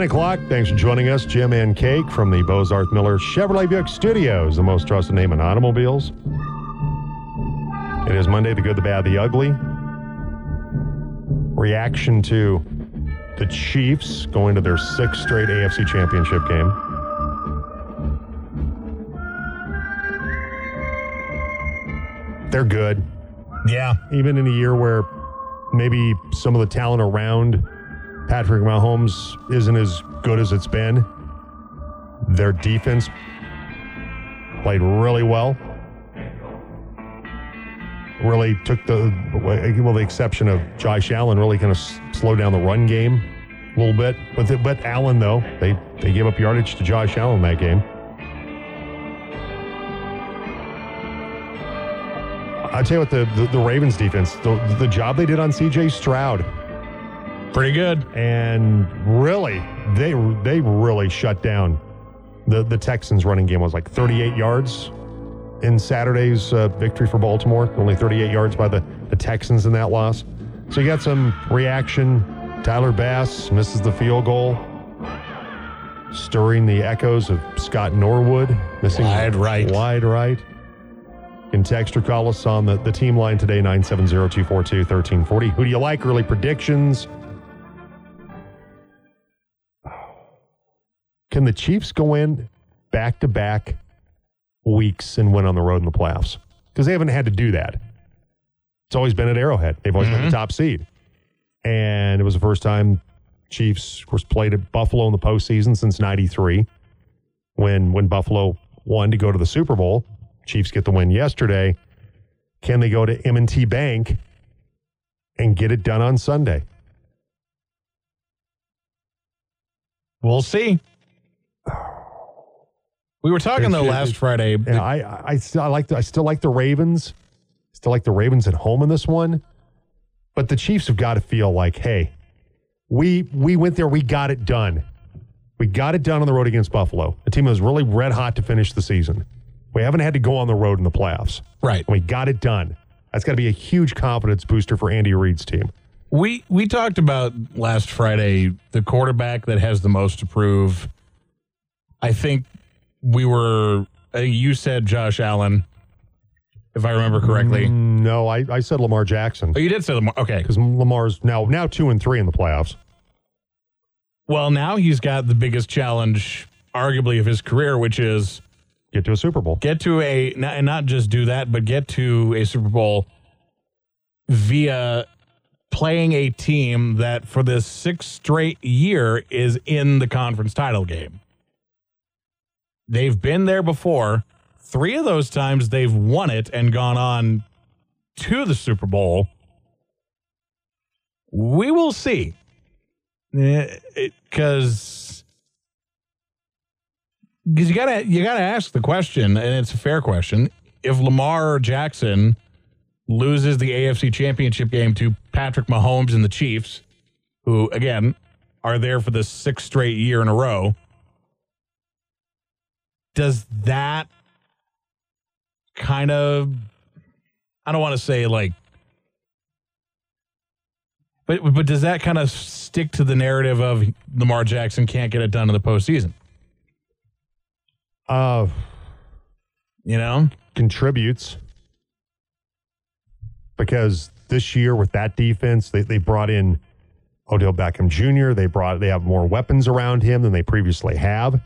Nine o'clock. Thanks for joining us, Jim and Cake from the Bozarth Miller Chevrolet Buick Studios, the most trusted name in automobiles. It is Monday, the good, the bad, the ugly. Reaction to the Chiefs going to their sixth straight AFC Championship game. They're good. Yeah. Even in a year where maybe some of the talent around Patrick Mahomes isn't as good as it's been, their defense played really well. Really took the, well, the exception of Josh Allen, really kind of slowed down the run game a little bit. But, the, but Allen, though, they, they gave up yardage to Josh Allen that game. I tell you what, the, the, the Ravens defense, the, the job they did on CJ Stroud, Pretty good. and really, they they really shut down the the Texans' running game. Was like 38 yards in Saturday's uh, victory for Baltimore. Only 38 yards by the the Texans in that loss. So you got some reaction. Tyler Bass misses the field goal, stirring the echoes of Scott Norwood missing Wide right. Wide right. In text or call us on the, the team line today, 970-242-1340. Who do you like? Early predictions. Can the Chiefs go in back to back weeks and win on the road in the playoffs? Because they haven't had to do that. It's always been at Arrowhead. They've always been the mm-hmm. top seed. And it was the first time Chiefs, of course, played at Buffalo in the postseason since 93 when when Buffalo won to go to the Super Bowl. Chiefs get the win yesterday. Can they go to M&T Bank and get it done on Sunday? We'll see. We were talking though last Friday. Yeah, I, I, I still I like the, I still like the Ravens. Still like the Ravens at home in this one. But the Chiefs have got to feel like, hey, we we went there, we got it done. We got it done on the road against Buffalo. A team that was really red hot to finish the season. We haven't had to go on the road in the playoffs. right. And we got it done. That's got to be a huge confidence booster for Andy Reid's team. We we talked about last Friday the quarterback that has the most to prove. I think we were. Think you said Josh Allen, if I remember correctly. Mm, no, I, I said Lamar Jackson Oh, you did say Lamar. Okay. because Lamar's now now two and three in the playoffs. Well, now he's got the biggest challenge, arguably, of his career, which is Get to a Super Bowl. get to a not- and not just do that, but get to a Super Bowl via playing a team that for this sixth straight year is in the conference title game. They've been there before. Three of those times they've won it and gone on to the Super Bowl. We will see. Eh, because because you gotta you gotta ask the question, and it's a fair question. If Lamar Jackson loses the AFC Championship game to Patrick Mahomes and the Chiefs, who again are there for the sixth straight year in a row, does that kind of I don't want to say like but but does that kind of stick to the narrative of Lamar Jackson can't get it done in the postseason? Uh, You know? contributes because this year with that defense, they, they brought in Odell Beckham Jr. They brought they have more weapons around him than they previously have.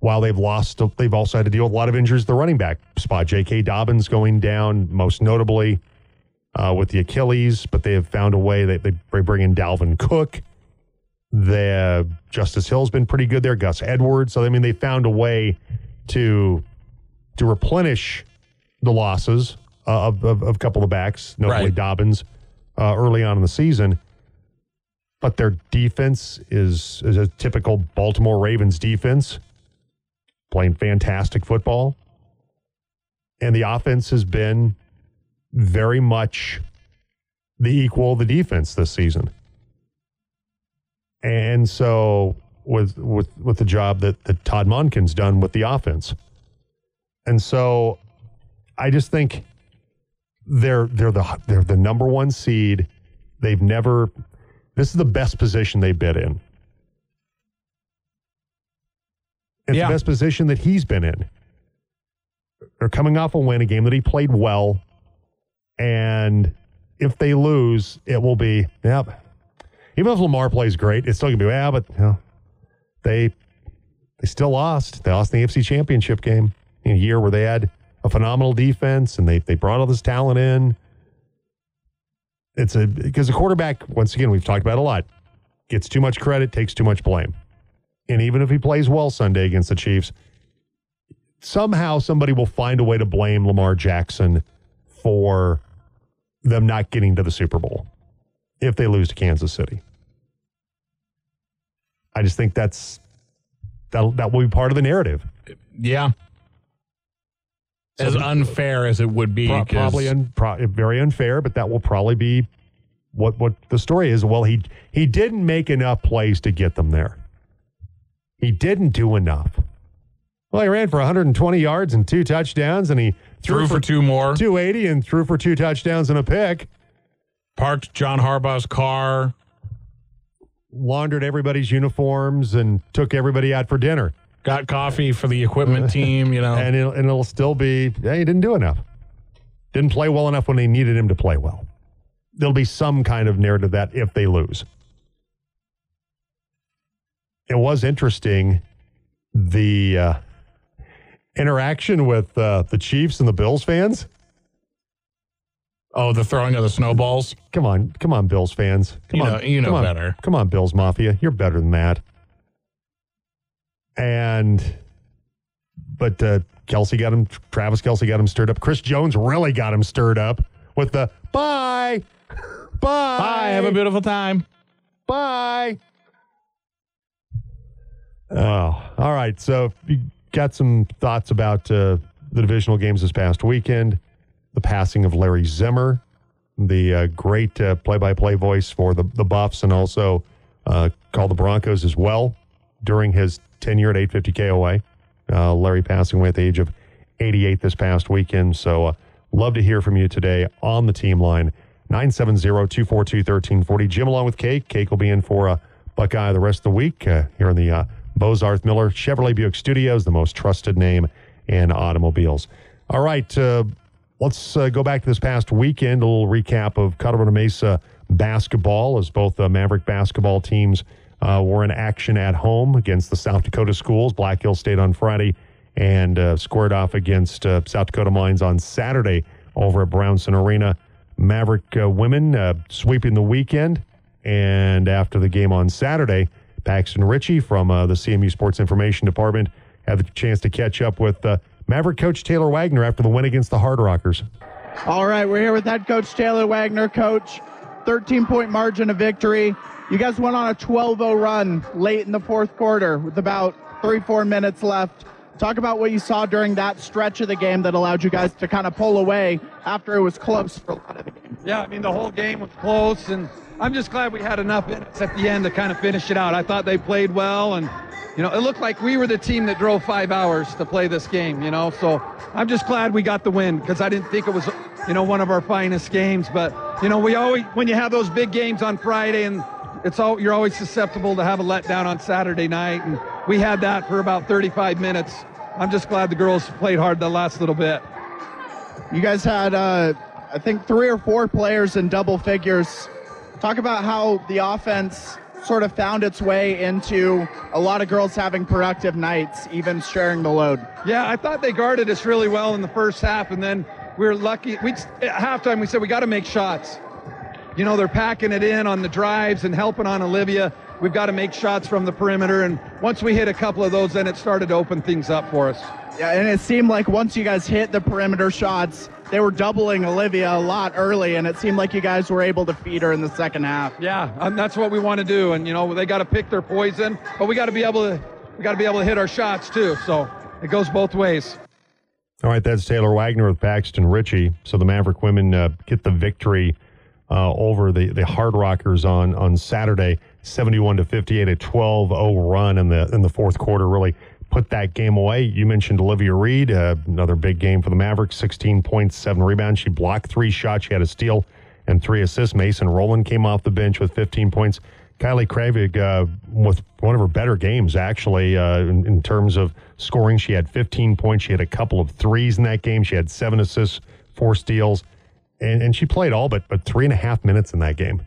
While they've lost, they've also had to deal with a lot of injuries. at The running back spot, J.K. Dobbins going down, most notably uh, with the Achilles, but they have found a way that they bring in Dalvin Cook. The Justice Hill's been pretty good there. Gus Edwards. So I mean, they found a way to to replenish the losses uh, of, of, of a couple of backs, notably Right. Dobbins, uh, early on in the season. But their defense is, is a typical Baltimore Ravens defense, playing fantastic football. And the offense has been very much the equal of the defense this season. And so with with with the job that, that Todd Monken's done with the offense. And so I just think they're they're the they're the number one seed. They've never this is the best position they've been in. It's Yeah. the best position that he's been in. They're coming off a win, a game that he played well. And if they lose, it will be, yep. Even if Lamar plays great, it's still going to be, yeah, but you know, they they still lost. They lost in the AFC Championship game in a year where they had a phenomenal defense and they they brought all this talent in. It's a because the quarterback, once again, we've talked about it a lot, gets too much credit, takes too much blame. And even if he plays well Sunday against the Chiefs, somehow somebody will find a way to blame Lamar Jackson for them not getting to the Super Bowl if they lose to Kansas City. I just think that's that that will be part of the narrative. Yeah. As So- unfair as it would be. Pro- probably un, pro, very unfair, but that will probably be what what the story is. Well, he he didn't make enough plays to get them there. He didn't do enough. Well, he ran for 120 yards and two touchdowns, and he threw for two more. 280 and threw for two touchdowns and a pick. Parked John Harbaugh's car. Laundered everybody's uniforms and took everybody out for dinner. Got coffee for the equipment team, you know. And it'll, and it'll still be, Yeah, he didn't do enough. Didn't play well enough when they needed him to play well. There'll be some kind of narrative that if they lose. It was interesting the uh, interaction with uh, the Chiefs and the Bills fans. oh, the throwing of the snowballs. Come on, come on, Bills fans. Come You on, know- you know come on. better. Come on, Bills Mafia. You're better than that. And, but uh, Kelce got him. Travis Kelce got him stirred up. Chris Jones really got him stirred up with the bye, bye, Bye. Have a beautiful time. bye. Oh, all right. So you got some thoughts about uh, the divisional games this past weekend. The passing of Larry Zimmer, the uh, great uh, play-by-play voice for the the Buffs, and also uh, called the Broncos as well during his tenure at 850 KOA. Uh, Larry passing away at the age of 88 this past weekend. So uh, love to hear from you today on the team line 970-242-1340. Jim along with Cake. Cake will be in for uh, Buckeye the rest of the week here in the uh, Bozarth Miller Chevrolet Buick Studios, the most trusted name in automobiles. All right, uh, let's uh, go back to this past weekend. A little recap of Colorado Mesa basketball as both the Maverick basketball teams uh, were in action at home against the South Dakota schools. Black Hill State on Friday and uh, squared off against uh, South Dakota Mines on Saturday over at Brownson Arena. Maverick uh, women uh, sweeping the weekend. And after the game on Saturday, Paxton Ritchie from uh, the CMU Sports Information Department had the chance to catch up with uh, Maverick coach Taylor Wagner after the win against the Hard Rockers. All right, we're here with head coach Taylor Wagner. Coach, 13 point margin of victory. You guys went on a 12 0 run late in the fourth quarter with about three, four minutes left. Talk about what you saw during that stretch of the game that allowed you guys to kind of pull away after it was close for a lot of the game. Yeah, I mean, the whole game was close, and I'm just glad we had enough at the end to kind of finish it out. I thought they played well, and, you know, it looked like we were the team that drove five hours to play this game, you know, so I'm just glad we got the win because I didn't think it was, you know, one of our finest games. But, you know, we always, when you have those big games on Friday and it's all, you're always susceptible to have a letdown on Saturday night, and we had that for about 35 minutes. I'm just glad the girls played hard the last little bit. You guys had, uh, I think, three or four players in double figures. Talk about how the offense sort of found its way into a lot of girls having productive nights, even sharing the load. Yeah, I thought they guarded us really well in the first half, and then we were lucky. We at halftime we said we got to make shots. You know, they're packing it in on the drives and helping on Olivia. We've got to make shots from the perimeter, and once we hit a couple of those, then it started to open things up for us. Yeah, and it seemed like once you guys hit the perimeter shots, they were doubling Olivia a lot early, and it seemed like you guys were able to feed her in the second half. Yeah, um, that's what we want to do, and you know they got to pick their poison, but we got to be able to we got to be able to hit our shots too. So it goes both ways. All right, that's Taylor Wagner with Paxton Ritchie. So the Maverick women uh, get the victory uh, over the, the Hard Rockers on on Saturday, seventy-one to fifty-eight, a 12-0 run in the in the fourth quarter. Really put that game away. You mentioned Olivia Reed, uh, another big game for the Mavericks, sixteen points, seven rebounds. She blocked three shots. She had a steal and three assists. Mason Rowland came off the bench with fifteen points. Kylie Kravig uh, with one of her better games, actually, uh, in, in, terms of scoring. She had 15 points. She had a couple of threes in that game. She had seven assists, four steals, and, and she played all but, but three and a half minutes in that game.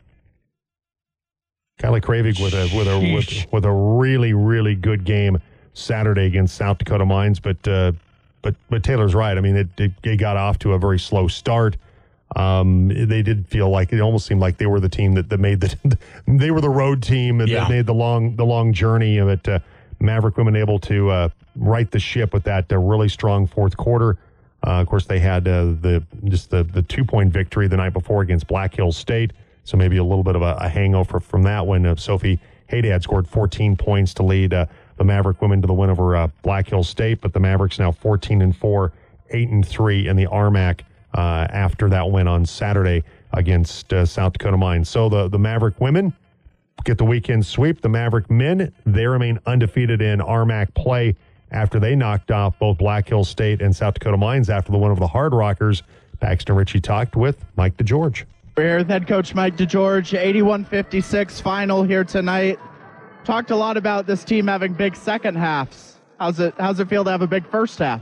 Kylie Kravig with a with a with, with, a really really good game Saturday against South Dakota Mines, but uh, but but Taylor's right. I mean, it, it, it got off to a very slow start. Um, they did feel like it almost seemed like they were the team that, that made the they were the road team and yeah. that made the long the long journey. But uh, Maverick women able to uh, right the ship with that uh, really strong fourth quarter. Uh, of course, they had uh, the just the the two point victory the night before against Black Hills State, so maybe a little bit of a, a hangover from that when uh, Sophie Haydad scored 14 points to lead the Maverick women to the win over Black Hills State. But the Mavericks now 14 and four, eight and three in the RMAC uh, after that win on Saturday against uh, South Dakota Mines. So the, the Maverick women get the weekend sweep. The Maverick men, they remain undefeated in RMAC play after they knocked off both Black Hill State and South Dakota Mines after the win over the Hard Rockers. Paxton Ritchie talked with Mike DeGeorge. We're here with head coach Mike DeGeorge, 81-56 final here tonight. Talked a lot about this team having big second halves. How's it how's it feel to have a big first half?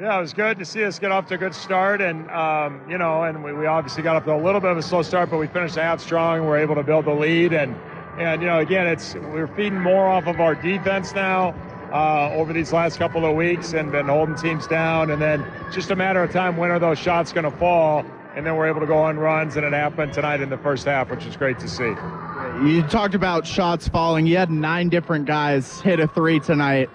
Yeah, it was good to see us get off to a good start, and um, you know, and we, we obviously got up to a little bit of a slow start, but we finished the half strong. and We're able to build the lead, and and you know, again, it's we're feeding more off of our defense now uh, over these last couple of weeks, and been holding teams down, and then just a matter of time when are those shots going to fall, and then we're able to go on runs, and it happened tonight in the first half, which is great to see. You talked about shots falling. You had nine different guys hit a three tonight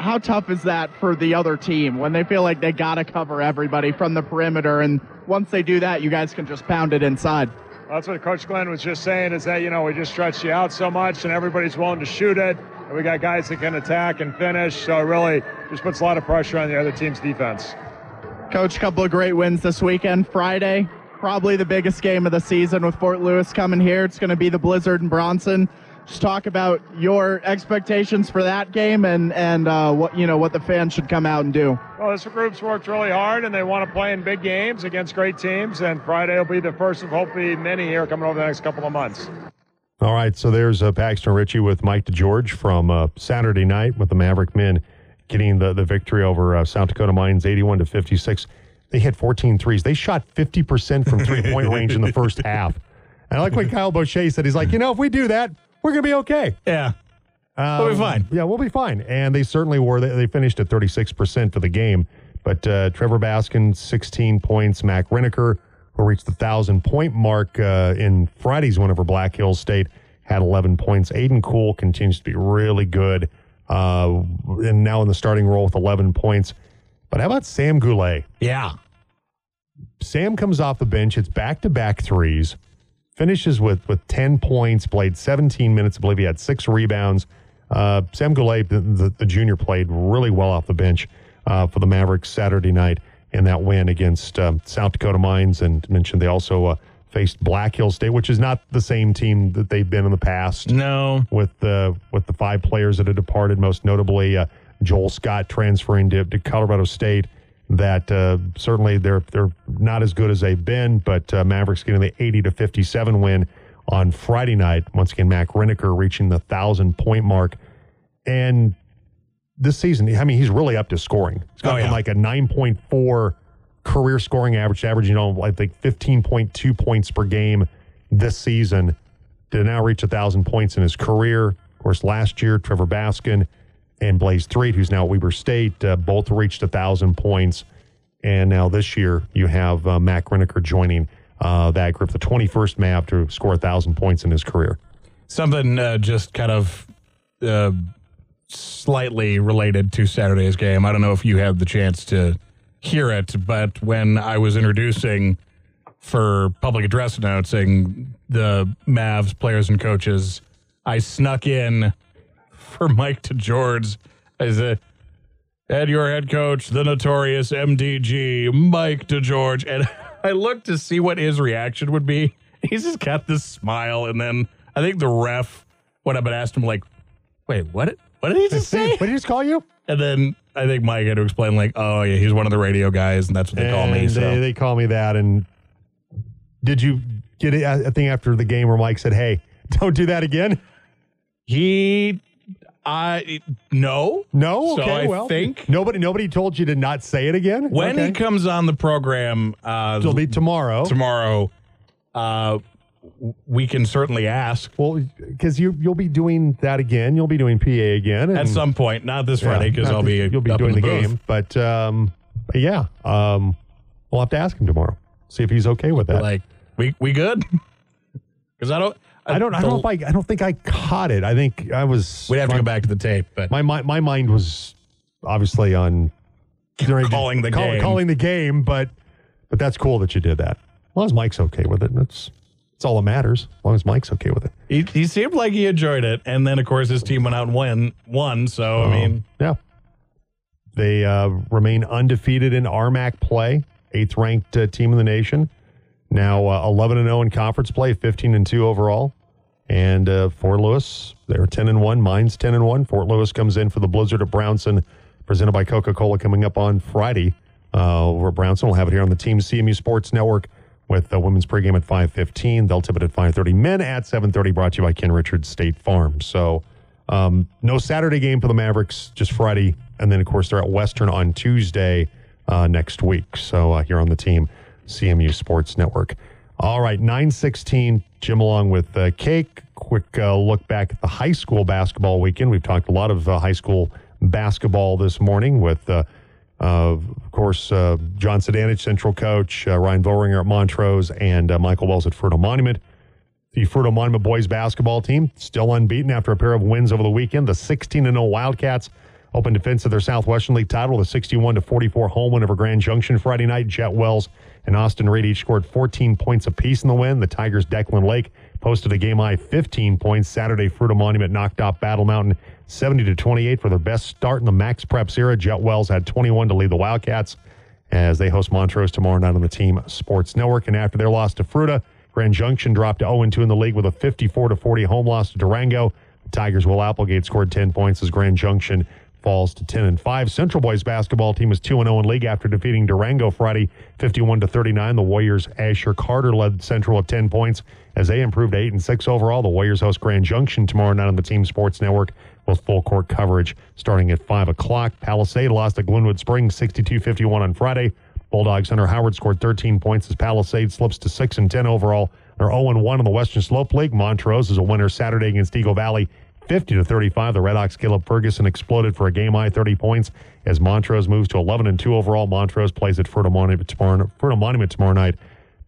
how tough is that for the other team when they feel like they got to cover everybody from the perimeter? And once they do that, you guys can just pound it inside. That's what Coach Glenn was just saying is that, you know, we just stretch you out so much and everybody's willing to shoot it. And we got guys that can attack and finish. So it really just puts a lot of pressure on the other team's defense. Coach, a couple of great wins this weekend. Friday, probably the biggest game of the season with Fort Lewis coming here. It's going to be the Blizzard and Brownson talk about your expectations for that game and and uh, what you know what the fans should come out and do. Well, this group's worked really hard and they want to play in big games against great teams. And Friday will be the first of hopefully many here coming over the next couple of months. All right, so there's uh, Paxton Ritchie with Mike DeGeorge from uh, Saturday night with the Maverick men getting the, the victory over uh, South Dakota Mines 81 to 56. They hit 14 threes. They shot 50% from three point range in the first half. And I like what Kyle Boucher said. He's like, you know, if we do that, we're going to be okay. Yeah. Um, we'll be fine. Yeah, we'll be fine. And they certainly were. They, they finished at 36% for the game. But uh, Trevor Baskin, 16 points. Mac Riniker, who reached the 1,000 point mark uh, in Friday's win over Black Hills State, had 11 points. Aiden Cool continues to be really good. Uh, and now in the starting role with 11 points. But how about Sam Goulet? Yeah. Sam comes off the bench. It's back to back threes finishes with with 10 points, played 17 minutes. I believe he had six rebounds. Uh, Sam Goulet, the, the, the, junior, played really well off the bench uh, for the Mavericks Saturday night in that win against um, South Dakota Mines. And mentioned they also uh, faced Black Hill State, which is not the same team that they've been in the past. No, with the with the five players that have departed, most notably uh, Joel Scott transferring to, to Colorado State that uh, certainly they're they're not as good as they've been, but uh, Mavericks getting the 80 to 57 win on Friday night. Once again, Mac Riniker reaching the thousand point mark, and this season, I mean, he's really up to scoring. He's got oh, yeah. like a 9.4 career scoring average, averaging you know, I think 15.2 points per game this season to now reach a thousand points in his career. Of course, last year Trevor Baskin and Blaze Threet, who's now at Weber State, uh, both reached a thousand points. And now this year, you have uh, Mac Riniker joining uh, that group, the 21st Mav to score a thousand points in his career. Something uh, just kind of uh, slightly related to Saturday's game. I don't know if you had the chance to hear it, but when I was introducing for public address announcing the Mavs players and coaches, I snuck in for Mike to DeGeorge as a and your head coach, the notorious MDG, Mike DeGeorge. And I looked to see what his reaction would be. He's just got this smile, and then I think the ref went up and asked him, like, "Wait, what? What did he just say? What did he just call you?" And then I think Mike had to explain, like, "Oh yeah, he's one of the radio guys, and that's what they and call me." So they, they call me that. And did you get it? I think after the game where Mike said, "Hey." Don't do that again. He, I no, No. So Okay. I well, think nobody nobody told you to not say it again. when okay. he comes on the program uh, it'll be tomorrow. tomorrow, uh, we can certainly ask Well, because you you'll be doing that again. You'll be doing PA again at some point. Not this Friday Yeah, because not I'll be you'll be doing in the, the, game. But um, but yeah, um, we'll have to ask him tomorrow. See if he's okay with that. Like we we good? Because I don't. I don't. I don't know if I. I don't think I caught it. I think I was. We'd have to my, go back to the tape, but My my my mind was obviously on Calling the game. calling the game. But but that's cool that you did that. As long as Mike's okay with it, that's that's all that matters. As long as Mike's okay with it. he, he seemed like he enjoyed it, and then of course his team went out and win won. So I mean, Yeah. They uh, remain undefeated in RMAC play, eighth ranked uh, team in the nation. Now uh, 11 and 0 in conference play, 15 and 2 overall. And uh, Fort Lewis, they're 10 and 1. Mine's 10 and 1. Fort Lewis comes in for the Blizzard of Brownson, presented by Coca Cola, coming up on Friday uh, over Brownson. We'll have it here on the Team CMU Sports Network with the women's pregame at 5:15. They'll tip it at 5:30. Men at 7:30. Brought to you by Ken Richards State Farm. So um, no Saturday game for the Mavericks, just Friday, and then of course they're at Western on Tuesday uh, next week. So uh, here on the team CMU Sports Network. All right, 916, Jim along with uh, Cake. Quick uh, look back at the high school basketball weekend. We've talked a lot of uh, high school basketball this morning with, uh, of course, uh, John Sedanich, central coach, uh, Ryan Voringer at Montrose, and Michael Wells at Fruita Monument. The Fruita Monument boys basketball team still unbeaten after a pair of wins over the weekend. The 16 0 Wildcats open defense of their Southwestern League title the a 61 44 home win over Grand Junction Friday night. Jet Wells and Austin Reed each scored 14 points apiece in the win. The Tigers' Declan Lake posted a game high 15 points. Saturday, Fruita Monument knocked off Battle Mountain 70 to 28 for their best start in the Max Preps era. Jet Wells had 21 to lead the Wildcats as they host Montrose tomorrow night on the Team Sports Network. And after their loss to Fruita, Grand Junction dropped to 0 2 in the league with a 54 40 home loss to Durango. The Tigers' Will Applegate scored 10 points as Grand Junction falls to 10 and 5. Central Boys basketball team is 2 and 0 in league after defeating Durango Friday 51 to 39. The Warriors' Asher Carter led Central with 10 points as they improved to 8 and 6 overall. The Warriors host Grand Junction tomorrow night on the Team Sports Network with full court coverage starting at 5 o'clock. Palisade lost to Glenwood Springs 62 51 on Friday. Bulldogs Hunter Howard scored 13 points as Palisade slips to 6 and 10 overall. They're 0 1 in the Western Slope League. Montrose is a winner Saturday against Eagle Valley 50 to 35. The Red Hawks Caleb Ferguson exploded for a game high 30 points as Montrose moves to 11 and 2 overall. Montrose plays at Fruita Monument tomorrow, Fruita Monument tomorrow night,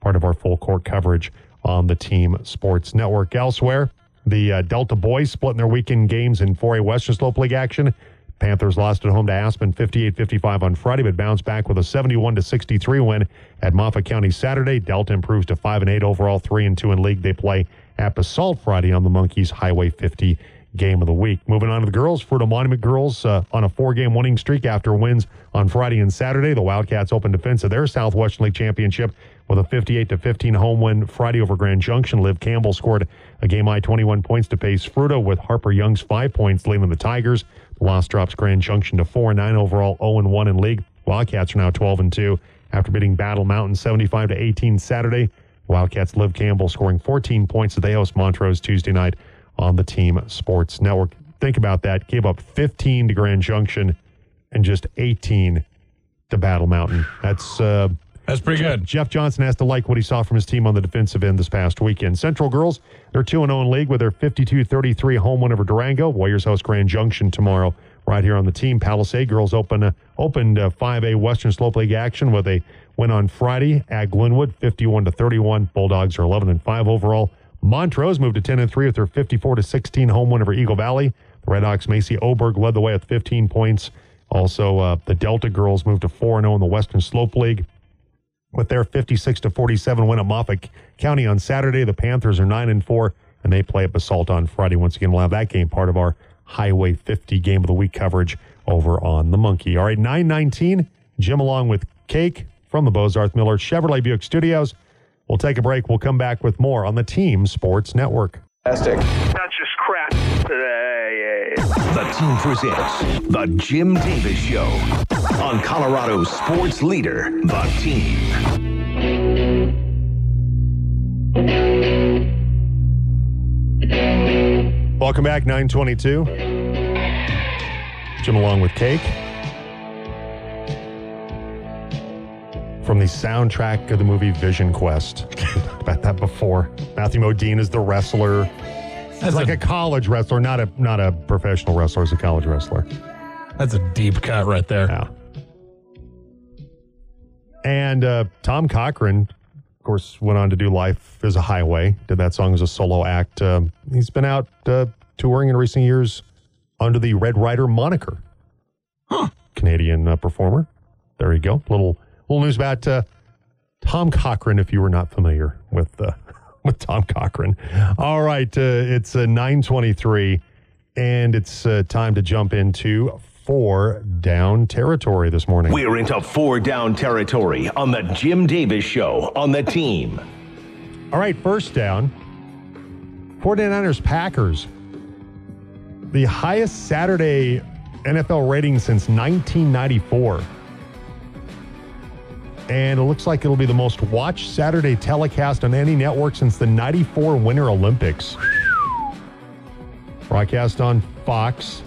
part of our full court coverage on the Team Sports Network. Elsewhere, the uh, Delta boys splitting their weekend games in 4A Western Slope League action. Panthers lost at home to Aspen 58-55 on Friday, but bounced back with a 71 63 win at Moffat County Saturday. Delta improves to 5 and 8 overall, 3 and 2 in league. They play at Basalt Friday on the Monkeys Highway 50 game of the week. Moving on to the girls, Fruita Monument girls uh, on a four-game winning streak after wins on Friday and Saturday. The Wildcats open defense of their Southwestern League championship with a 58 to 15 home win Friday over Grand Junction. Liv Campbell scored a game high 21 points to pace Fruita with Harper Young's five points leading the Tigers. The loss drops Grand Junction to 4 and 9 overall, 0 and 1 in league. Wildcats are now 12 and 2 after beating Battle Mountain 75 to 18 Saturday. Wildcats Liv Campbell scoring 14 points as they host Montrose Tuesday night on the Team Sports Network. Think about that. Gave up 15 to Grand Junction and just 18 to Battle Mountain. That's uh, that's pretty good. Jeff Johnson has to like what he saw from his team on the defensive end this past weekend. Central girls, they're 2 0 in league with their 52 33 home win over Durango. Warriors host Grand Junction tomorrow, right here on the team. Palisade girls open, uh, opened uh, 5A Western Slope League action with a win on Friday at Glenwood, 51 to 31. Bulldogs are 11 and 5 overall. Montrose moved to 10 and 3 with their 54 to 16 home win over Eagle Valley. The Red Hawks Macy Oberg led the way with 15 points. Also, uh, the Delta girls moved to 4 0 in the Western Slope League with their 56 to 47 win at Moffat County on Saturday. The Panthers are 9 and 4 and they play at Basalt on Friday. Once again, we'll have that game part of our Highway 50 game of the week coverage over on the Monkey. All right, 919, Jim along with Cake from the Bozarth Miller Chevrolet Buick Studios. We'll take a break. We'll come back with more on the Team Sports Network. Fantastic. That's just crap. The team presents The Jim Davis Show on Colorado's sports leader, The Team. Welcome back, 922. Jim along with Cake. From the soundtrack of the movie Vision Quest. We talked about that before. Matthew Modine is the wrestler. He's like a, college wrestler, not a not a professional wrestler, he's a college wrestler. That's a deep cut right there. Yeah. And uh, Tom Cochrane, of course, went on to do Life as a Highway, did that song as a solo act. Um, he's been out uh, touring in recent years under the Red Rider moniker. Huh. Canadian uh, performer. There you go. Little little news about uh, Tom Cochrane, if you were not familiar with uh, with Tom Cochrane. All right, uh, it's uh, nine twenty three, and it's uh, time to jump into four down territory this morning. We're into four down territory on the Jim Davis Show on the team. All right, first down. 49ers Packers. The highest Saturday NFL rating since 1994. And it looks like it'll be the most watched Saturday telecast on any network since the 94 Winter Olympics. Broadcast on Fox.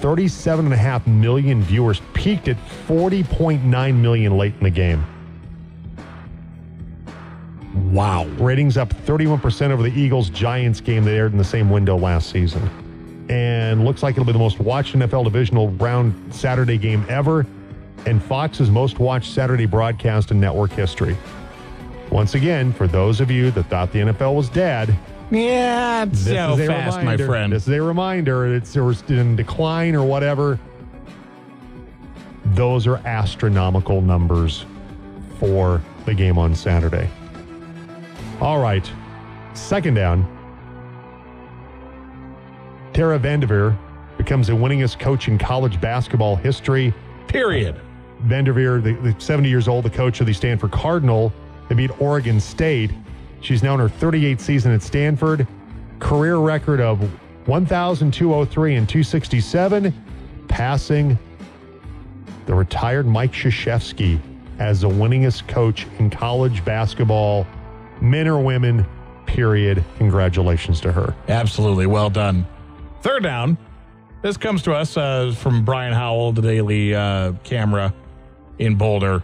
37.5 million viewers peaked at 40.9 million late in the game. Wow. Ratings up 31% over the Eagles Giants game that aired in the same window last season. And looks like it'll be the most watched NFL divisional round Saturday game ever and Fox's most watched Saturday broadcast in network history. Once again, for those of you that thought the NFL was dead, Yeah, this so is a fast, my reminder. friend. This is a reminder. It's in decline or whatever. Those are astronomical numbers for the game on Saturday. All right. Second down. Tara Vanderveer becomes the winningest coach in college basketball history. Period. Vanderveer, the, the 70 years old, the coach of the Stanford Cardinal, they beat Oregon State. She's now in her 38th season at Stanford. Career record of 1,203 and 267, passing the retired Mike Krzyzewski as the winningest coach in college basketball, men or women, period. Congratulations to her. Absolutely. Well done. Third down. This comes to us uh, from Brian Howell, the Daily uh, Camera in Boulder.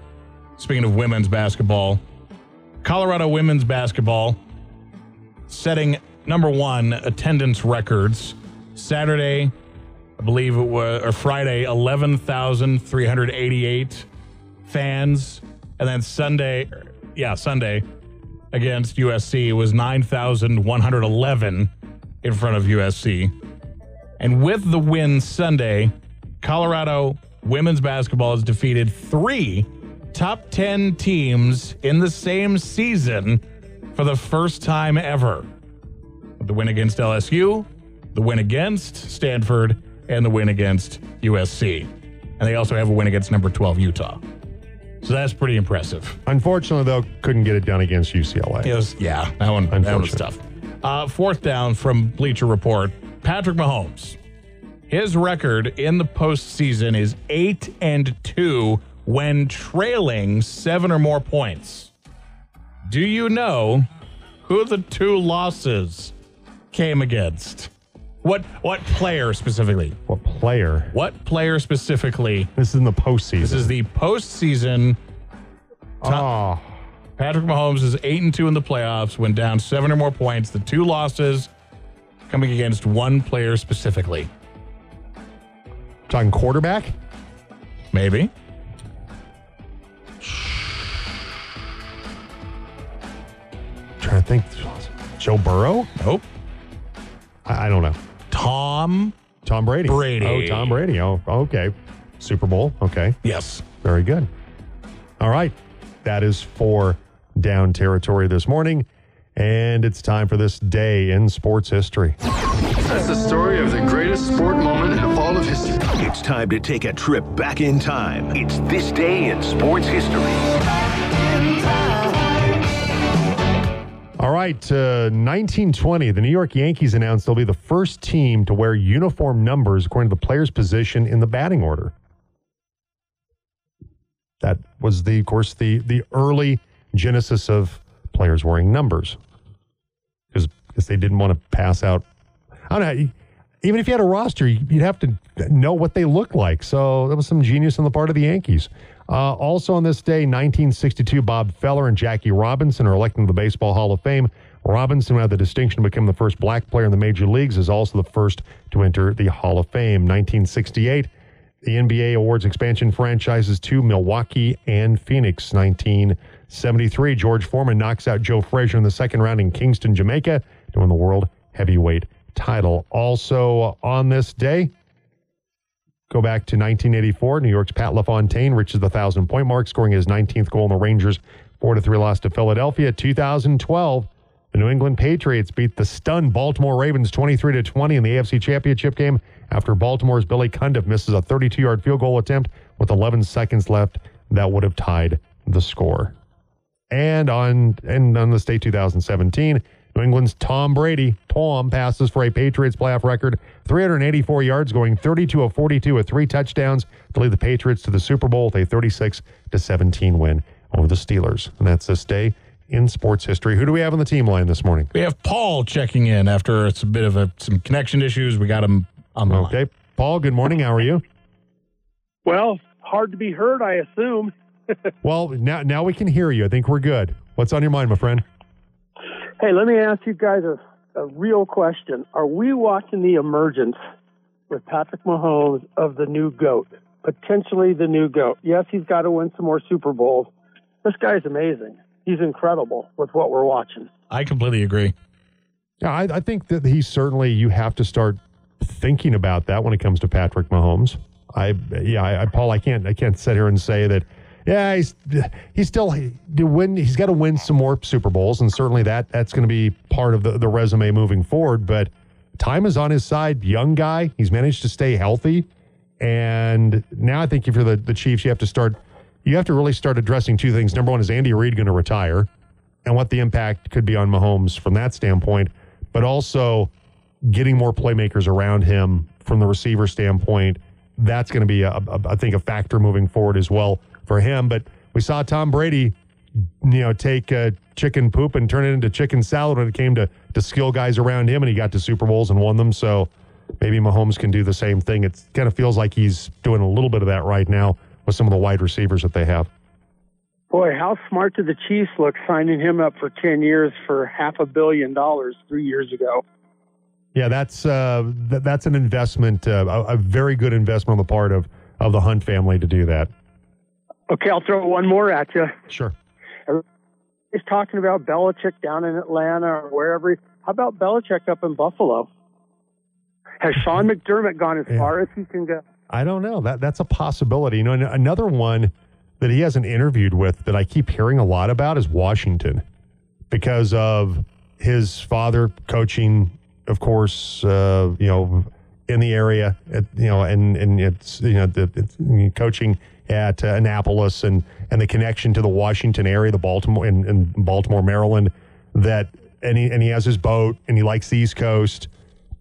Speaking of women's basketball, Colorado women's basketball setting number one attendance records. Saturday, I believe it was, or Friday, 11,388 fans. And then Sunday, yeah, Sunday against USC was 9,111 in front of USC. And with the win Sunday, Colorado women's basketball has defeated three top 10 teams in the same season for the first time ever. The win against LSU, the win against Stanford, and the win against USC. And they also have a win against number 12 Utah. So that's pretty impressive. Unfortunately, though, couldn't get it done against UCLA. It was, yeah, that one, that was tough. Uh, fourth down from Bleacher Report Patrick Mahomes. His record in the postseason is eight and two when trailing seven or more points. Do you know who the two losses came against? What what player specifically? What player? What player specifically? This is in the postseason. This is the postseason. oh, Patrick Mahomes is eight and two in the playoffs, went down seven or more points. The two losses coming against one player specifically. Talking quarterback. Maybe. trying to think. Joe Burrow? Nope. I, I don't know. Tom. Tom Brady. Brady. Oh, Tom Brady. Oh, okay. Super Bowl. Okay. Yes. Very good. All right. That is for down territory this morning. And it's time for this day in sports history. That's the story of the greatest sport moment in all of history. It's time to take a trip back in time. It's this day in sports history. All right. Uh, 1920, the New York Yankees announced they'll be the first team to wear uniform numbers according to the player's position in the batting order. That was the, of course, the the early genesis of players wearing numbers because they didn't want to pass out. I don't know. Even if you had a roster, you'd have to know what they look like. So that was some genius on the part of the Yankees. Uh, also on this day, 1962, Bob Feller and Jackie Robinson are elected to the Baseball Hall of Fame. Robinson, had the distinction to become the first black player in the major leagues, is also the first to enter the Hall of Fame. 1968, the NBA awards expansion franchises to Milwaukee and Phoenix. 1973, George Foreman knocks out Joe Frazier in the second round in Kingston, Jamaica, to win the world heavyweight title. Also on this day, go back to 1984. New York's Pat LaFontaine reaches the 1,000 point mark, scoring his 19th goal in the Rangers' 4 3 loss to Philadelphia. 2012, the New England Patriots beat the stunned Baltimore Ravens 23 to 20 in the AFC Championship game after Baltimore's Billy Cundiff misses a 32 yard field goal attempt with 11 seconds left that would have tied the score. And on and on this day 2017, New England's Tom Brady, Tom passes for a Patriots playoff record, 384 yards, going 32 of 42 with three touchdowns to lead the Patriots to the Super Bowl with a 36 to 17 win over the Steelers. And that's this day in sports history. Who do we have on the team line this morning? We have Paul checking in after it's a bit of a, some connection issues. We got him on the Okay, line. Paul. Good morning. How are you? Well, hard to be heard, I assume. Well, now now we can hear you. I think we're good. What's on your mind, my friend? Hey, let me ask you guys a, a real question. Are we watching the emergence with Patrick Mahomes of the new GOAT? Potentially the new GOAT. Yes, he's got to win some more Super Bowls. This guy's amazing. He's incredible with what we're watching. I completely agree. Yeah, I, I think that he certainly you have to start thinking about that when it comes to Patrick Mahomes. I yeah, I, I Paul, I can't I can't sit here and say that. Yeah, he's he's still he, to win. He's got to win some more Super Bowls, and certainly that that's going to be part of the the resume moving forward. But time is on his side. Young guy, he's managed to stay healthy, and now I think if you're the the Chiefs, you have to start. You have to really start addressing two things. Number one, is Andy Reid going to retire, and what the impact could be on Mahomes from that standpoint, but also getting more playmakers around him from the receiver standpoint. That's going to be, a, a, I think, a factor moving forward as well for him. But we saw Tom Brady, you know, take uh, chicken poop and turn it into chicken salad when it came to to skill guys around him, and he got to Super Bowls and won them. So maybe Mahomes can do the same thing. It kind of feels like he's doing a little bit of that right now with some of the wide receivers that they have. Boy, how smart did the Chiefs look signing him up for 10 years for half a billion dollars three years ago? Yeah, that's uh, th- that's an investment, uh, a, a very good investment on the part of of the Hunt family to do that. Okay, I'll throw one more at you. Sure. He's talking about Belichick down in Atlanta or wherever. How about Belichick up in Buffalo? Has Sean McDermott gone as Yeah. far as he can go? I don't know. That that's a possibility. You know, another one that he hasn't interviewed with that I keep hearing a lot about is Washington, because of his father coaching, of course. Uh, you know, in the area, at, you know, and and it's you know the coaching at uh, Annapolis and and the connection to the Washington area, the Baltimore in, in Baltimore, Maryland. That and he and he has his boat and he likes the East Coast,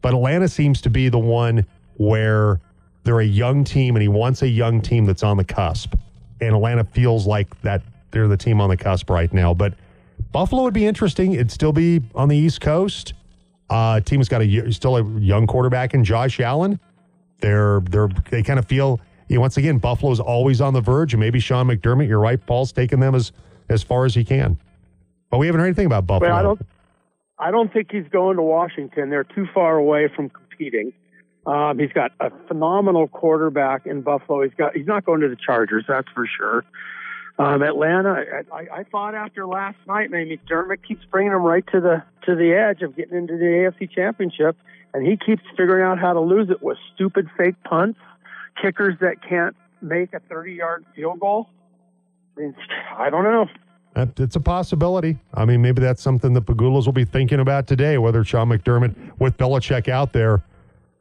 but Atlanta seems to be the one where they're a young team and he wants a young team that's on the cusp. And Atlanta feels like that they're the team on the cusp right now. But Buffalo would be interesting. It'd still be on the East Coast. Uh, team has got a still a young quarterback in Josh Allen. They're they're they kind of feel you know, once again Buffalo's always on the verge, and maybe Sean McDermott. You're right, Paul's taking them as as far as he can. But we haven't heard anything about Buffalo. Well, I don't. I don't think he's going to Washington. They're too far away from competing. Um, he's got a phenomenal quarterback in Buffalo. He's got. He's not going to the Chargers, that's for sure. Um, Atlanta. I, I, I thought after last night, maybe McDermott keeps bringing him right to the to the edge of getting into the AFC Championship, and he keeps figuring out how to lose it with stupid fake punts, kickers that can't make a 30 yard field goal. I, mean, I don't know. It's a possibility. I mean, maybe that's something the Pegulas will be thinking about today. Whether Sean McDermott with Belichick out there,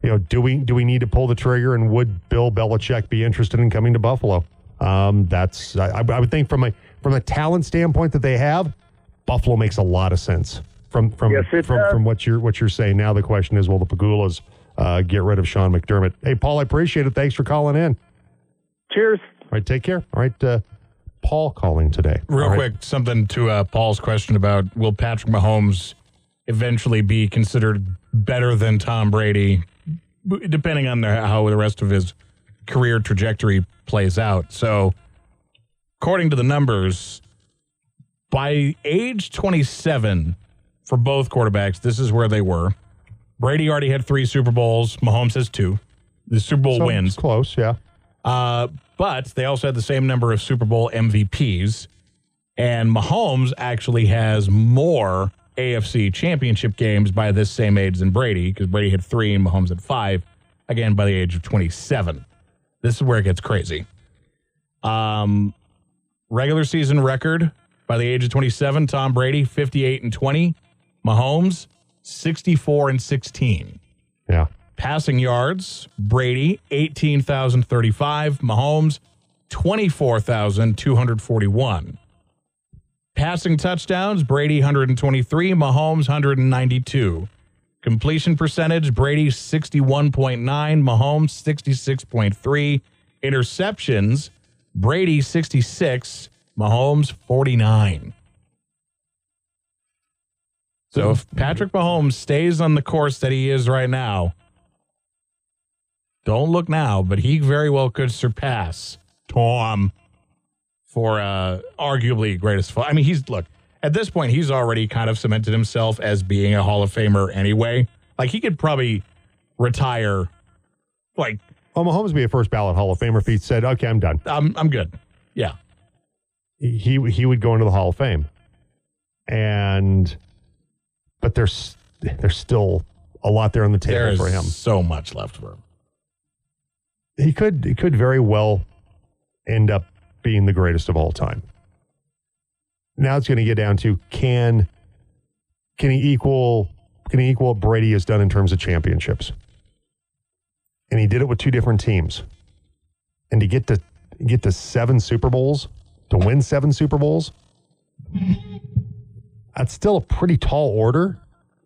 you know, do we do we need to pull the trigger, and would Bill Belichick be interested in coming to Buffalo? Um, that's I, I would think from a from a talent standpoint that they have, Buffalo makes a lot of sense. From from Yes, from, does. from what you're what you're saying now, the question is, will the Pegulas uh, get rid of Sean McDermott? Hey, Paul, I appreciate it. Thanks for calling in. Cheers. All right, take care. All right, uh, Paul calling today. Real All right. quick, something to uh, Paul's question about will Patrick Mahomes eventually be considered better than Tom Brady, depending on the, how the rest of his career trajectory plays out. So, according to the numbers, by age 27 for both quarterbacks, this is where they were. Brady already had three Super Bowls. Mahomes has two. The Super Bowl So wins. close, yeah. Uh, but they also had the same number of Super Bowl MVPs. And Mahomes actually has more AFC championship games by this same age than Brady, because Brady had three and Mahomes had five, again, by the age of 27. This is where it gets crazy. Um, regular season record by the age of 27, Tom Brady, 58 and 20. Mahomes, 64 and 16. Yeah. Passing yards, Brady, 18,035. Mahomes, 24,241. Passing touchdowns, Brady, 123. Mahomes, 192. Completion percentage, Brady, 61.9. Mahomes, 66.3. Interceptions, Brady, 66. Mahomes, 49. So if Patrick Mahomes stays on the course that he is right now, don't look now, but he very well could surpass Tom for uh, arguably greatest. I mean, he's look at this point, he's already kind of cemented himself as being a Hall of Famer anyway. Like he could probably retire. Like Well, Mahomes would be a first ballot Hall of Famer if he said, "Okay, I'm done." I'm, I'm good. Yeah, He he would go into the Hall of Fame, and but there's there's still a lot there on the table there for him. so much left for him. He could he could very well end up being the greatest of all time. Now it's going to get down to can can he equal can he equal what Brady has done in terms of championships? And he did it with two different teams. And to get to get to seven Super Bowls, to win seven Super Bowls, that's still a pretty tall order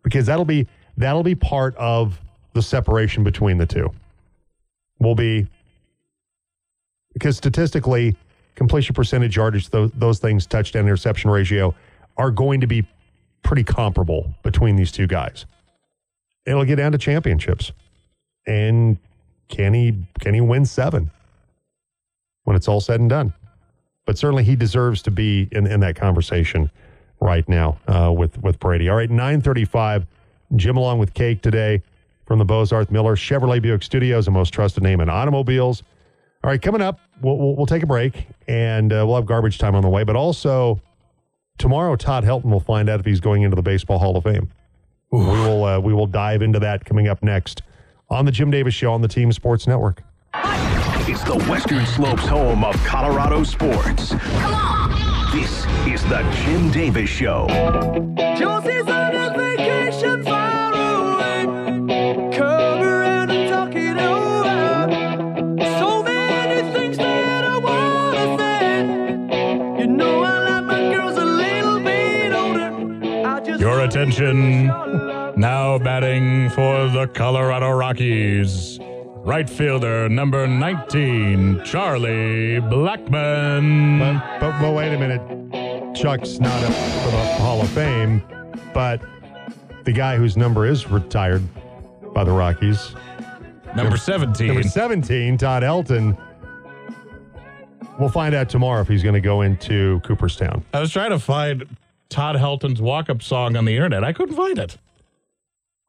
because that'll be that'll be part of the separation between the two. Will be because statistically, completion percentage, yardage, those, those things, touchdown interception ratio, are going to be pretty comparable between these two guys. It'll get down to championships, and can he can he win seven when it's all said and done? But certainly, he deserves to be in, in that conversation right now uh, with with Brady. All right, nine thirty five. Jim along with Cake today from the Bozarth Miller Chevrolet Buick Studios, the most trusted name in automobiles. All right, coming up, we'll, we'll, we'll take a break and uh, we'll have garbage time on the way. But also, tomorrow, Todd Helton will find out if he's going into the Baseball Hall of Fame. We will uh, we will dive into that coming up next on the Jim Davis Show on the Team Sports Network. It's the Western Slopes home of Colorado sports. Come on. This is the Jim Davis Show. Josie's just attention. Now batting for the Colorado Rockies. Right fielder number 19, Charlie Blackmon. But, but, but wait a minute. Chuck's not up for the Hall of Fame, but the guy whose number is retired by the Rockies, Number 17. number 17, Todd Helton. We'll find out tomorrow if he's going to go into Cooperstown. I was trying to find Todd Helton's walk up song on the internet. I couldn't find it.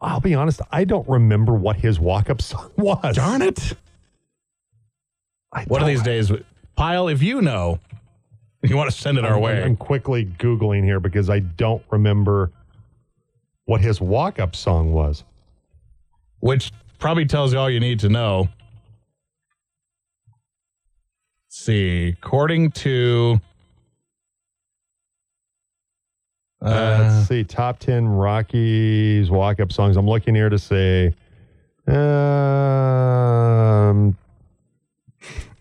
I'll be honest, I don't remember what his walk up song was. Darn it. I One of these days, Pyle, if you know, you want to send it our I'm- way. I'm quickly Googling here because I don't remember what his walk up song was. which probably tells you all you need to know. Let's see, according to Uh, uh, let's see, top 10 Rockies walk up songs. I'm looking here to say, um,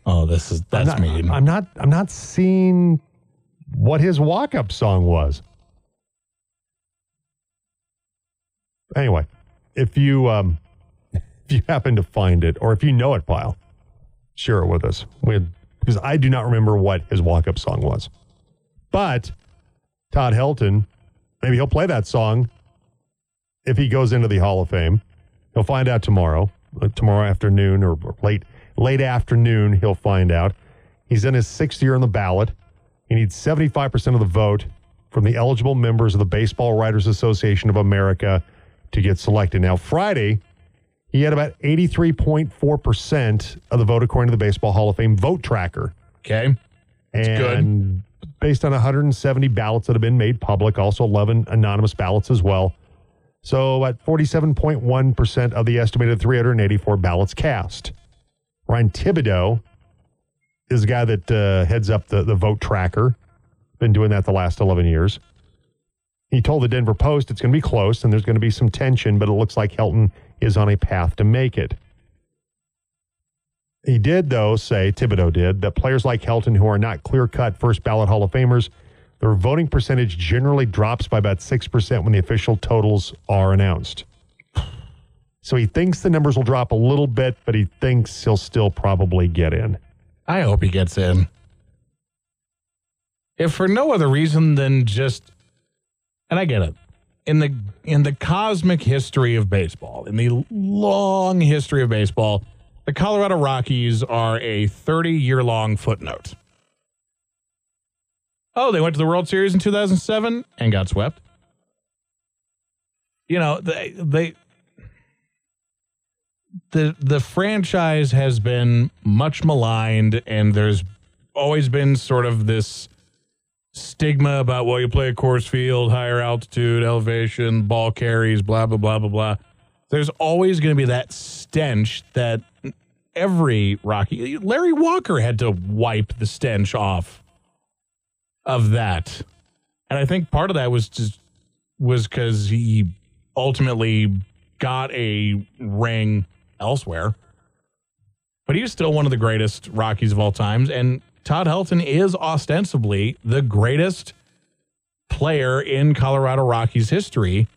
oh, this is that's I'm not, mean. I'm not, I'm not seeing what his walk up song was. Anyway, if you, um, if you happen to find it or if you know it, Pile, share it with us. We, because I do not remember what his walk up song was. But Todd Helton, maybe he'll play that song if he goes into the Hall of Fame. He'll find out tomorrow, uh, tomorrow afternoon or late late afternoon. He'll find out. He's in his sixth year on the ballot. He needs 75% of the vote from the eligible members of the Baseball Writers Association of America to get selected. Now, Friday, he had about 83.4% of the vote according to the Baseball Hall of Fame vote tracker. Okay. and based on 170 ballots that have been made public, also 11 anonymous ballots as well. So at 47.1% of the estimated 384 ballots cast. Ryan Thibodaux is the guy that uh, heads up the, the vote tracker. Been doing that the last 11 years. He told the Denver Post it's going to be close and there's going to be some tension, but it looks like Helton is on a path to make it. He did, though, say, Thibodaux did, that players like Helton, who are not clear cut first ballot Hall of Famers, their voting percentage generally drops by about 6% when the official totals are announced. So he thinks the numbers will drop a little bit, but he thinks he'll still probably get in. I hope he gets in. If for no other reason than just and I get it. In the in the cosmic history of baseball, in the long history of baseball, the Colorado Rockies are a 30-year long footnote. Oh, they went to the World Series in 2007 and got swept. You know, they they the the franchise has been much maligned and there's always been sort of this stigma about well you play at Coors Field, higher altitude, elevation, ball carries, blah blah blah blah blah. There's always going to be that stench that every Rocky Larry Walker had to wipe the stench off of that. And I think part of that was just was cuz he ultimately got a ring elsewhere. But he was still one of the greatest Rockies of all times. And Todd Helton is ostensibly the greatest player in Colorado Rockies history.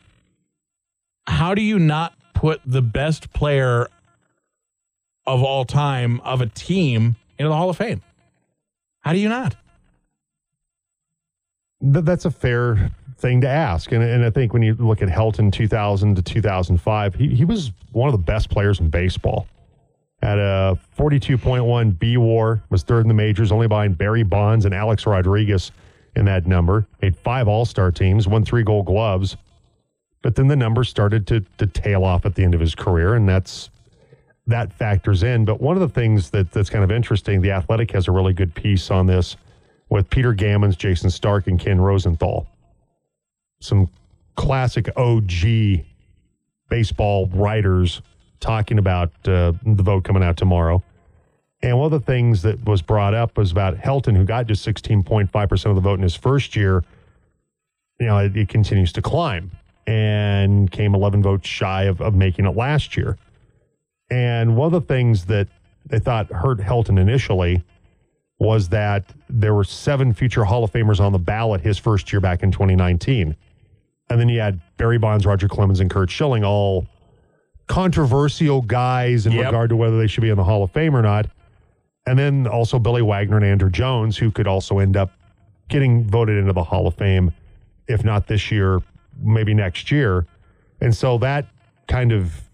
How do you not put the best player of all time of a team into the Hall of Fame? How do you not? That's a fair thing to ask. And, and I think when you look at Helton 2000 to 2005, he, he was one of the best players in baseball. At a 42.1 B war, was third in the majors, only behind Barry Bonds and Alex Rodriguez in that number. Made five All Star teams, won three Gold Gloves. But then the numbers started to, to tail off at the end of his career, and that's that factors in. But one of the things that, that's kind of interesting, the Athletic has a really good piece on this with Peter Gammons, Jayson Stark, and Ken Rosenthal. Some classic OG baseball writers talking about uh, the vote coming out tomorrow. And one of the things that was brought up was about Helton, who got just 16.5% of the vote in his first year. You know, it, it continues to climb and came 11 votes shy of, of making it last year. And one of the things that they thought hurt Helton initially was that there were seven future Hall of Famers on the ballot his first year back in 2019. And then you had Barry Bonds, Roger Clemens, and Curt Schilling, all controversial guys in Yep. regard to whether they should be in the Hall of Fame or not. And then also Billy Wagner and Andruw Jones, who could also end up getting voted into the Hall of Fame, if not this year, maybe next year. And so that kind of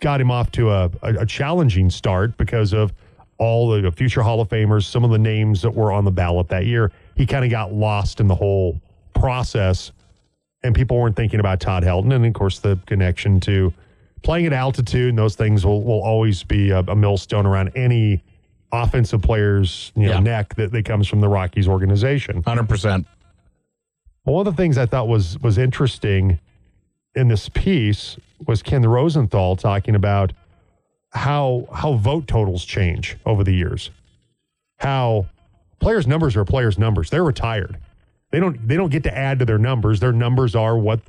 got him off to a, a, a challenging start because of all the future Hall of Famers, some of the names that were on the ballot that year. He kind of got lost in the whole process, and people weren't thinking about Todd Helton. And of course, the connection to playing at altitude and those things will, will always be a, a millstone around any offensive player's you know, Yeah. neck that, that comes from the Rockies organization. 100%. One of the things I thought was was interesting in this piece was Ken Rosenthal talking about how how vote totals change over the years. How players' numbers are players' numbers. They're retired. They don't they don't get to add to their numbers. Their numbers are what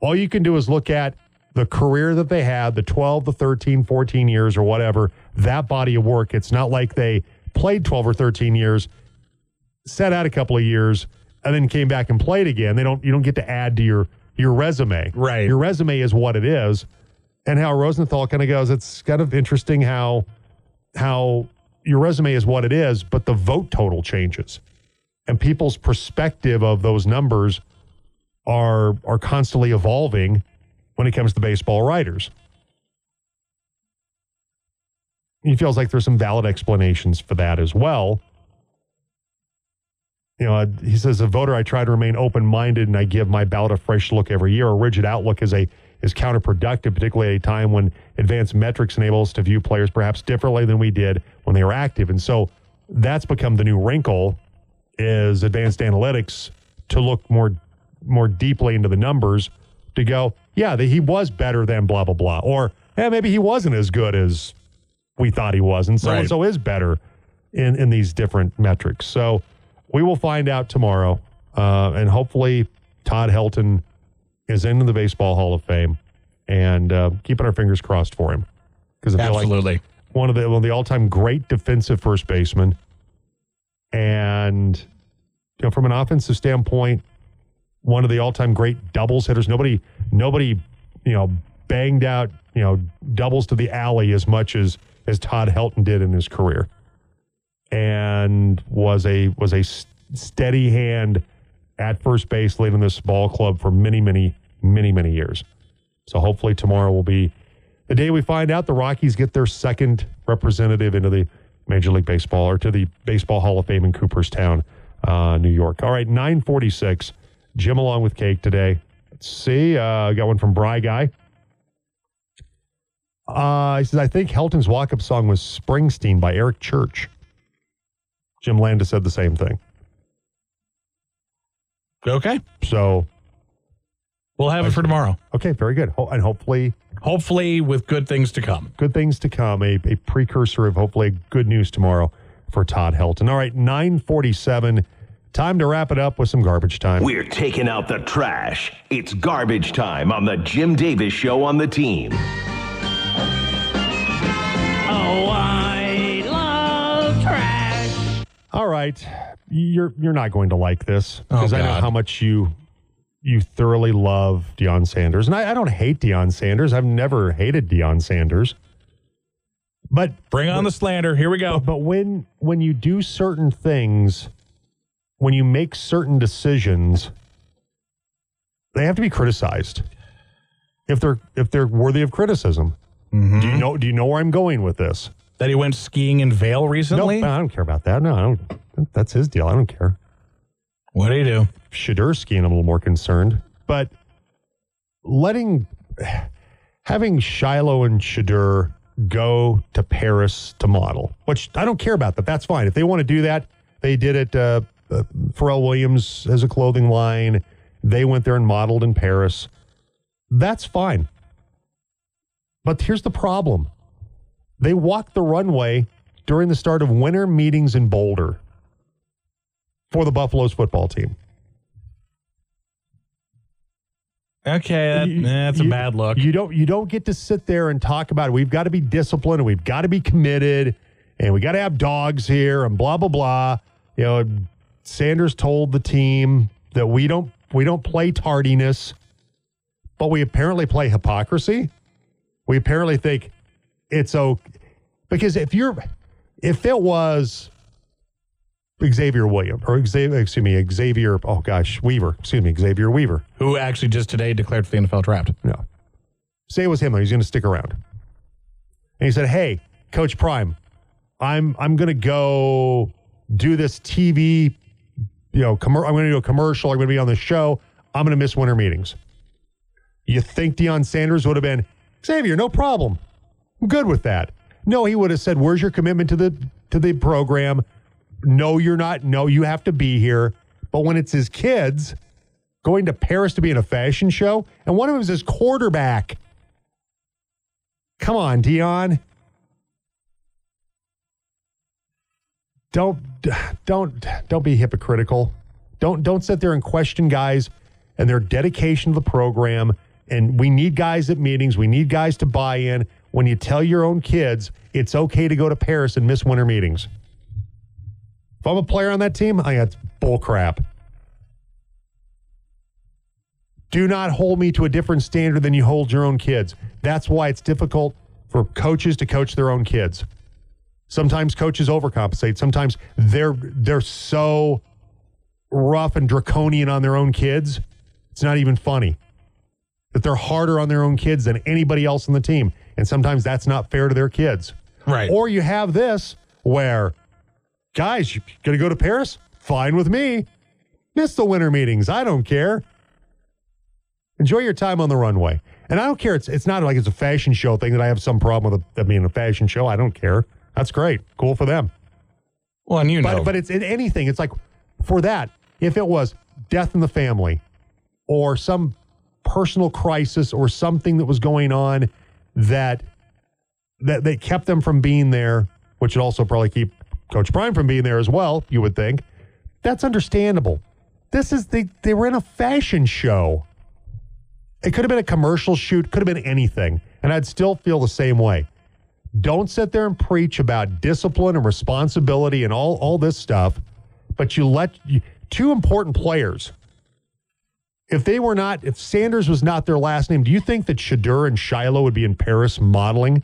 all you can do is look at the career that they had, the 12 the 13, 14 years or whatever, that body of work. It's not like they played 12 or 13 years, sat out a couple of years, and then came back and played again. They don't you don't get to add to your your resume. Right. Your resume is what it is. And how Rosenthal kind of goes, it's kind of interesting how how your resume is what it is, but the vote total changes. And people's perspective of those numbers are are constantly evolving when it comes to baseball writers. He feels like there's some valid explanations for that as well. You know, he says, a voter, I try to remain open minded and I give my ballot a fresh look every year. A rigid outlook is a is counterproductive, particularly at a time when advanced metrics enable us to view players perhaps differently than we did when they were active. And so that's become the new wrinkle is advanced analytics to look more more deeply into the numbers to go, yeah, that he was better than blah blah blah, or yeah, maybe he wasn't as good as we thought he was, and so and so is better in in these different metrics. So we will find out tomorrow, uh, and hopefully Todd Helton is into the Baseball Hall of Fame, and uh, keeping our fingers crossed for him because feel like Absolutely. one of the one of the all time great defensive first basemen, and you know from an offensive standpoint, one of the all time great doubles hitters. Nobody nobody you know banged out you know doubles to the alley as much as as Todd Helton did in his career, and was a was a steady hand at first base leading this ball club for many many many many years. So hopefully tomorrow will be the day we find out the Rockies get their second representative into the Major League Baseball or to the Baseball Hall of Fame in Cooperstown, uh, New York. All right, 946. Jim along with cake today. Let's see. Uh, got one from Bry Guy. Uh, he says, I think Helton's walk up song was Springsteen by Eric Church. Jim Landis said the same thing. Okay. So, We'll have it for tomorrow. okay, very good. Ho- and hopefully, Hopefully, with good things to come. good things to come. A, a precursor of hopefully good news tomorrow for Todd Helton. All right, 947. Time to wrap it up with some garbage time. We're taking out the trash. It's garbage time on the Jim Davis Show on the team. Oh, I love trash. All right, you're you're not going to like this Oh, because I know how much you you thoroughly love Deion Sanders, and I, I don't hate Deion Sanders. I've never hated Deion Sanders, but Bring on the slander. Here we go. but when when you do certain things, when you make certain decisions, they have to be criticized. If they're if they're worthy of criticism, Mm-hmm. do you know do you know where I'm going with this? That he went skiing in Vail No, recently. I don't care about that. No, I don't. That's his deal. I don't care. What do you do? Shadursky, and I'm a little more concerned. But letting having Shiloh and Shedeur go to Paris to model, which I don't care about that. That's fine. If they want to do that, they did it. Uh, uh, Pharrell Williams has a clothing line. They went there and modeled in Paris. That's fine. But here's the problem they walked the runway during the start of winter meetings in Boulder for the Buffaloes football team. Okay, that, You- eh, that's a you- bad look. You don't you don't get to sit there and talk about it. We've got to be disciplined and we've got to be committed and we got to have dogs here and blah blah blah. You know, Sanders told the team that we don't we don't play tardiness, but we apparently play hypocrisy. We apparently think it's okay because if you're if it was Xavier Williams or Xavier excuse me Xavier oh gosh Weaver excuse me Xavier Weaver Who actually just today declared for the NFL draft? no. Say it was him. He's going to stick around. And he said, "Hey, Coach Prime, I'm I'm going to go do this TV, you know, I'm going to do a commercial. I'm going to be on the show. I'm going to miss winter meetings." You think Deion Sanders would have been Xavier? No problem. Good with that. No, he would have said, "Where's your commitment to the to the program?" No, you're not. No, you have to be here. But when it's his kids going to Paris to be in a fashion show, and one of them is his quarterback. Come on, Deion. Don't don't don't be hypocritical. Don't don't sit there and question guys and their dedication to the program. And we need guys at meetings. We need guys to buy in. When you tell your own kids it's okay to go to Paris and miss winter meetings. If I'm a player on that team, I that's bull crap. Do not hold me to a different standard than you hold your own kids. That's why it's difficult for coaches to coach their own kids. Sometimes coaches overcompensate. Sometimes they're they're so rough and draconian on their own kids. It's not even funny. that they're harder on their own kids than anybody else on the team. And sometimes that's not fair to their kids. Right. Or you have this where, guys, you going to go to Paris? Fine with me. Miss the winter meetings. I don't care. Enjoy your time on the runway. And I don't care. It's, it's not like it's a fashion show thing that I have some problem with it being a fashion show. I don't care. That's great. Cool for them. Well, and you know, But, but it's in anything. It's like for that, if it was death in the family or some personal crisis or something that was going on that that that kept them from being there, which would also probably keep Coach Prime from being there as well, you would think. That's understandable. This is they they were in a fashion show. It could have been a commercial shoot, could have been anything, and I'd still feel the same way. Don't sit there and preach about discipline and responsibility and all all this stuff, but you let you, two important players. If they were not, if Sanders was not their last name, do you think that Shedeur and Shiloh would be in Paris modeling?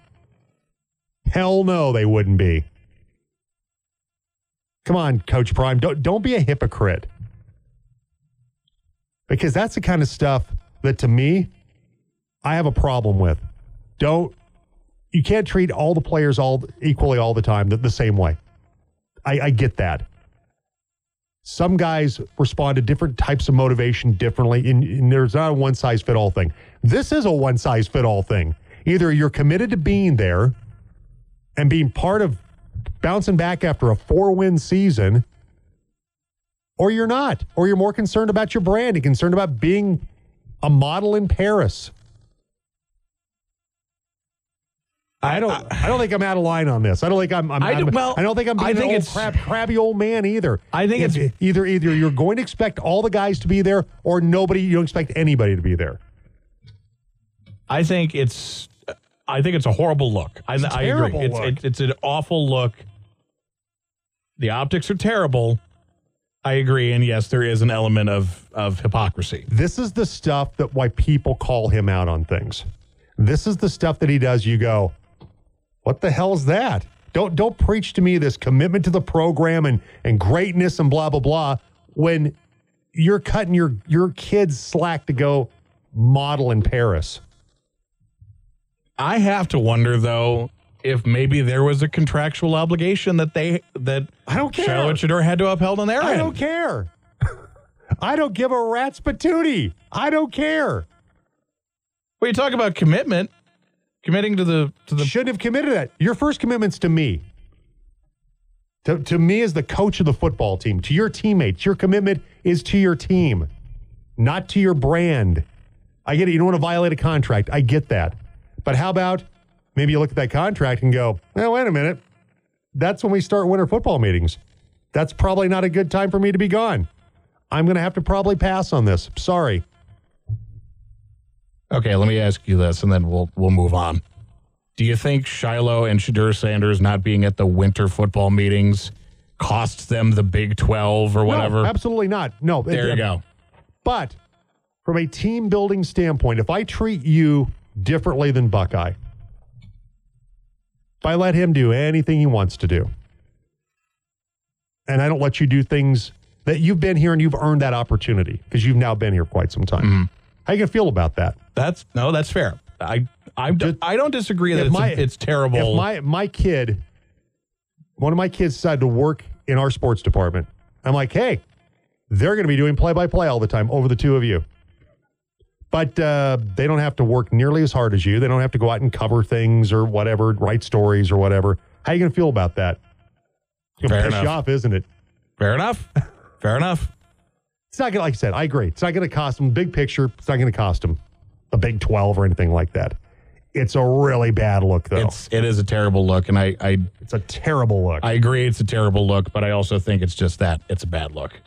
Hell no, they wouldn't be. Come on, Coach Prime, don't don't be a hypocrite. Because that's the kind of stuff that to me, I have a problem with. Don't you can't treat all the players all equally all the time the, the same way. I, I get that. Some guys respond to different types of motivation differently, and, and there's not a one size fit all thing. This is a one size fit all thing. Either you're committed to being there and being part of bouncing back after a four win season, or you're not, or you're more concerned about your brand and concerned about being a model in Paris. I don't. I, don't think I'm out of line on this. I don't think I'm. I'm I do- I'm- well, I don't think I'm being I think an old it's- crab, crabby old man either. I think If- it's- either either you're going to expect all the guys to be there, or nobody. You don't expect anybody to be there. I think it's I think it's a horrible look. I, It's I agree. terrible It's. It, it's an awful look. The optics are terrible. I agree, and yes, there is an element of of hypocrisy. This is the stuff that why people call him out on things. This is the stuff that he does. You go, what the hell is that? Don't don't preach to me this commitment to the program and and greatness and blah blah blah when you're cutting your your kids slack to go model in Paris. I have to wonder though if maybe there was a contractual obligation that they that I don't care. Charlotte Shedeur had to upheld on their I end. don't care. I don't give a rat's patootie. I don't care. Well, you talk about commitment, committing to the to the Shouldn't have committed that. Your first commitment's to me. To, to me as the coach of the football team, to your teammates. Your commitment is to your team, not to your brand. I get it. You don't want to violate a contract. I get that. But how about maybe you look at that contract and go, well, wait a minute. That's when we start winter football meetings. That's probably not a good time for me to be gone. I'm going to have to probably pass on this. Sorry. Okay, let me ask you this, and then we'll we'll move on. Do you think Shiloh and Shedeur Sanders not being at the winter football meetings costs them the Big Twelve or whatever? No, absolutely not. No. there you go. But from a team building standpoint, if I treat you differently than Buckeye, if I let him do anything he wants to do, and I don't let you do things that you've been here and you've earned that opportunity because you've now been here quite some time. Mm-hmm. How you gonna feel about that? That's no, that's fair. I I Just- I don't disagree that it's, my- it's terrible. If my my kid, one of my kids decided to work in our sports department, I'm like, hey, they're going to be doing play by play all the time over the two of you. But uh, they don't have to work nearly as hard as you. They don't have to go out and cover things or whatever, write stories or whatever. How are you going to feel about that? It's going Fair to piss you off, isn't it? fair enough. fair enough. It's not going to, like I said, I agree. It's not going to cost them, big picture, it's not going to cost them the Big 12 or anything like that. It's a really bad look, though. It's it is a terrible look, and I I it's a terrible look. I agree it's a terrible look, but I also think it's just that it's a bad look.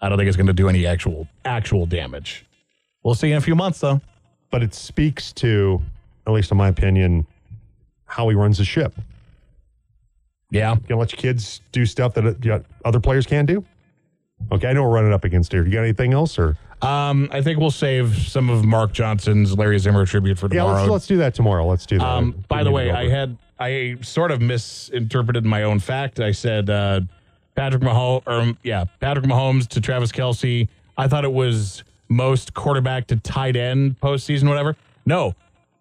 I don't think it's going to do any actual actual damage. We'll see in a few months, though. but it speaks to, at least in my opinion, how he runs the ship. Yeah, You gonna let your kids do stuff that uh, you know, other players can't do? Okay, I know we're running up against here. You got anything else, or Um, I think we'll save some of Mark Johnson's Larry Zimmer tribute for yeah, tomorrow. let's let's do that tomorrow. Let's do that. Um, by the way, I had I sort of misinterpreted my own fact. I said uh, Patrick Mahomes, or um, yeah, Patrick Mahomes to Travis Kelce. I thought it was most quarterback to tight end postseason, whatever. No,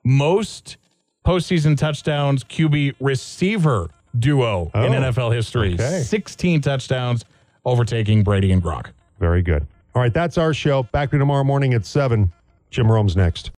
most postseason touchdowns QB receiver duo in Oh, NFL history. okay. 16 touchdowns, overtaking Brady and Gronk. Very good. All right, that's our show. Back to tomorrow morning at 7. Jim Rome's next.